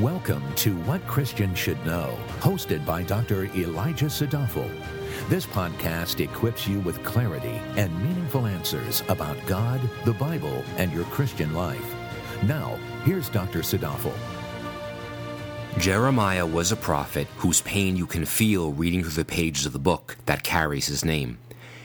Welcome to What Christians Should Know, hosted by Dr. Elijah Sadafel. This podcast equips you with clarity and meaningful answers about God, the Bible, and your Christian life. Now, here's Dr. Sadafel. Jeremiah was a prophet whose pain you can feel reading through the pages of the book that carries his name.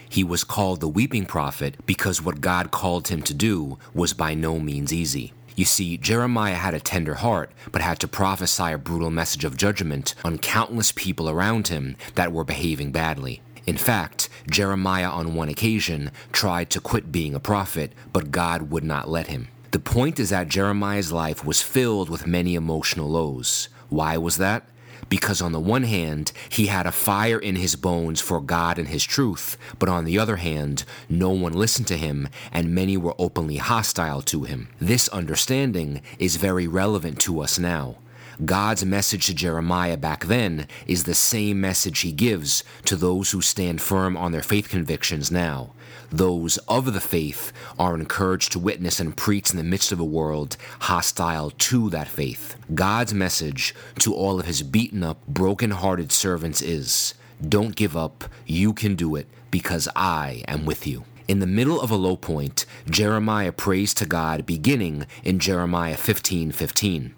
He was called the weeping prophet because what God called him to do was by no means easy. You see, Jeremiah had a tender heart, but had to prophesy a brutal message of judgment on countless people around him that were behaving badly. In fact, Jeremiah on one occasion tried to quit being a prophet, but God would not let him. The point is that Jeremiah's life was filled with many emotional lows. Why was that? Because on the one hand, he had a fire in his bones for God and his truth, but on the other hand, no one listened to him and many were openly hostile to him. This understanding is very relevant to us now. God's message to Jeremiah back then is the same message he gives to those who stand firm on their faith convictions now. Those of the faith are encouraged to witness and preach in the midst of a world hostile to that faith. God's message to all of his beaten up, broken hearted servants is Don't give up, you can do it, because I am with you. In the middle of a low point, Jeremiah prays to God beginning in Jeremiah 15 15.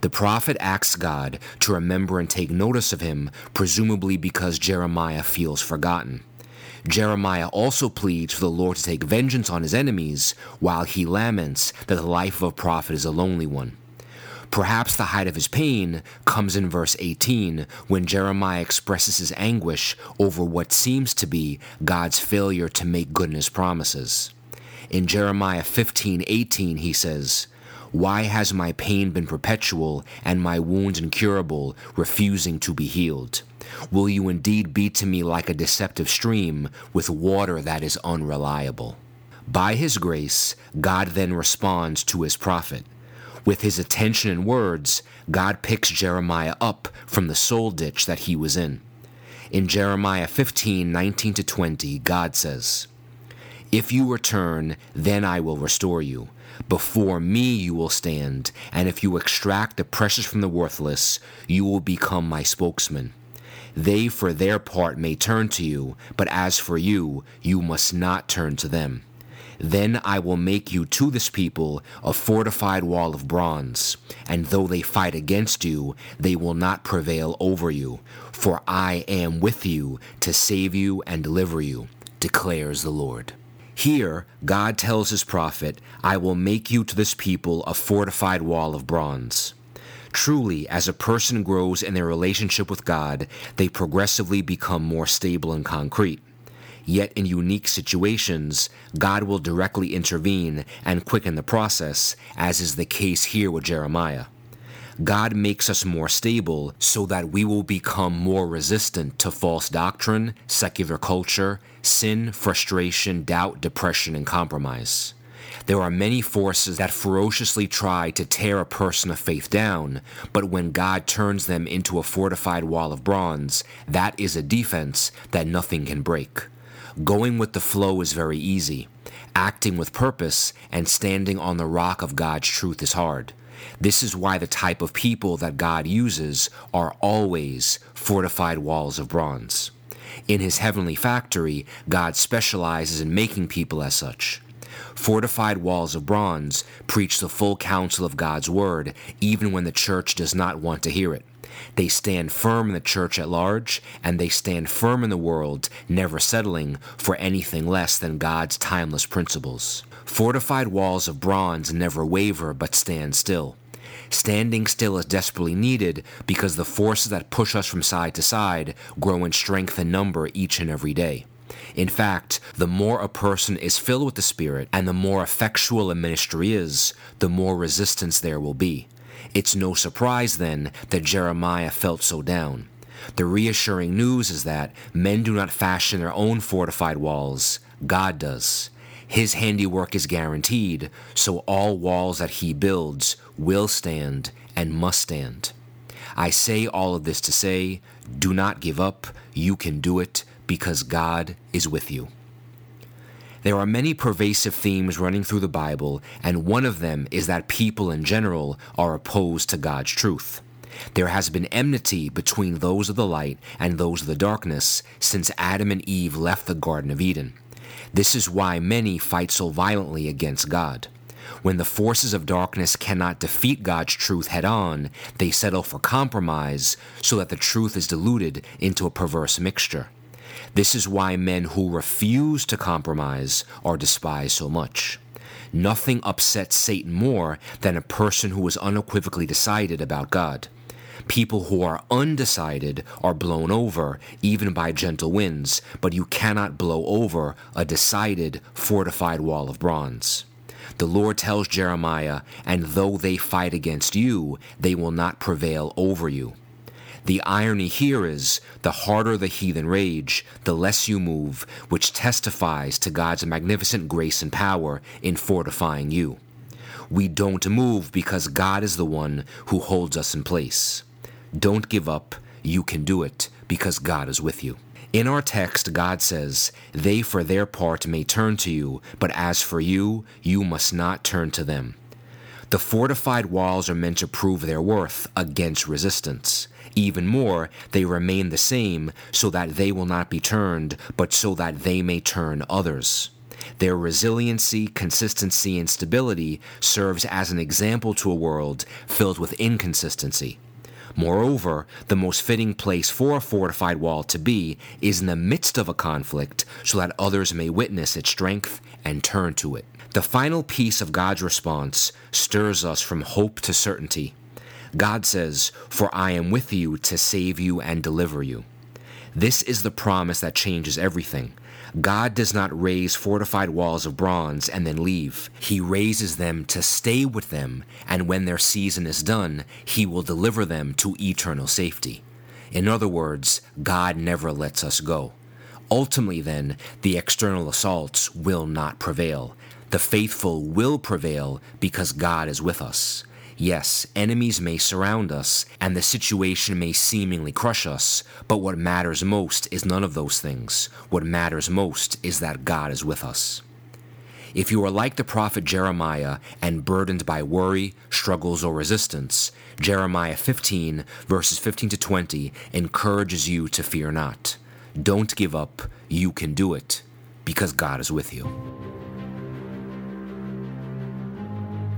The prophet asks God to remember and take notice of him, presumably because Jeremiah feels forgotten. Jeremiah also pleads for the Lord to take vengeance on his enemies, while he laments that the life of a prophet is a lonely one. Perhaps the height of his pain comes in verse 18 when Jeremiah expresses his anguish over what seems to be God's failure to make good his promises. In Jeremiah 15:18 he says, why has my pain been perpetual and my wounds incurable, refusing to be healed? Will you indeed be to me like a deceptive stream with water that is unreliable? By his grace, God then responds to his prophet. With his attention and words, God picks Jeremiah up from the soul ditch that he was in. In Jeremiah 15 19 to 20, God says, If you return, then I will restore you before me you will stand, and if you extract the precious from the worthless, you will become my spokesman. They, for their part, may turn to you, but as for you, you must not turn to them. Then I will make you to this people a fortified wall of bronze, and though they fight against you, they will not prevail over you, for I am with you to save you and deliver you, declares the Lord. Here, God tells his prophet, I will make you to this people a fortified wall of bronze. Truly, as a person grows in their relationship with God, they progressively become more stable and concrete. Yet, in unique situations, God will directly intervene and quicken the process, as is the case here with Jeremiah. God makes us more stable so that we will become more resistant to false doctrine, secular culture, sin, frustration, doubt, depression, and compromise. There are many forces that ferociously try to tear a person of faith down, but when God turns them into a fortified wall of bronze, that is a defense that nothing can break. Going with the flow is very easy. Acting with purpose and standing on the rock of God's truth is hard. This is why the type of people that God uses are always fortified walls of bronze. In his heavenly factory, God specializes in making people as such. Fortified walls of bronze preach the full counsel of God's word, even when the church does not want to hear it. They stand firm in the church at large, and they stand firm in the world, never settling for anything less than God's timeless principles. Fortified walls of bronze never waver but stand still. Standing still is desperately needed because the forces that push us from side to side grow in strength and number each and every day. In fact, the more a person is filled with the Spirit and the more effectual a ministry is, the more resistance there will be. It's no surprise then that Jeremiah felt so down. The reassuring news is that men do not fashion their own fortified walls, God does. His handiwork is guaranteed, so all walls that he builds will stand and must stand. I say all of this to say, do not give up. You can do it because God is with you. There are many pervasive themes running through the Bible, and one of them is that people in general are opposed to God's truth. There has been enmity between those of the light and those of the darkness since Adam and Eve left the Garden of Eden. This is why many fight so violently against God. When the forces of darkness cannot defeat God's truth head on, they settle for compromise so that the truth is diluted into a perverse mixture. This is why men who refuse to compromise are despised so much. Nothing upsets Satan more than a person who is unequivocally decided about God. People who are undecided are blown over, even by gentle winds, but you cannot blow over a decided, fortified wall of bronze. The Lord tells Jeremiah, And though they fight against you, they will not prevail over you. The irony here is the harder the heathen rage, the less you move, which testifies to God's magnificent grace and power in fortifying you. We don't move because God is the one who holds us in place. Don't give up. You can do it because God is with you. In our text, God says, They for their part may turn to you, but as for you, you must not turn to them. The fortified walls are meant to prove their worth against resistance. Even more, they remain the same so that they will not be turned, but so that they may turn others. Their resiliency, consistency, and stability serves as an example to a world filled with inconsistency. Moreover, the most fitting place for a fortified wall to be is in the midst of a conflict so that others may witness its strength and turn to it. The final piece of God's response stirs us from hope to certainty. God says, For I am with you to save you and deliver you. This is the promise that changes everything. God does not raise fortified walls of bronze and then leave. He raises them to stay with them, and when their season is done, He will deliver them to eternal safety. In other words, God never lets us go. Ultimately, then, the external assaults will not prevail. The faithful will prevail because God is with us. Yes, enemies may surround us, and the situation may seemingly crush us, but what matters most is none of those things. What matters most is that God is with us. If you are like the prophet Jeremiah and burdened by worry, struggles, or resistance, Jeremiah 15, verses 15 to 20, encourages you to fear not. Don't give up, you can do it, because God is with you.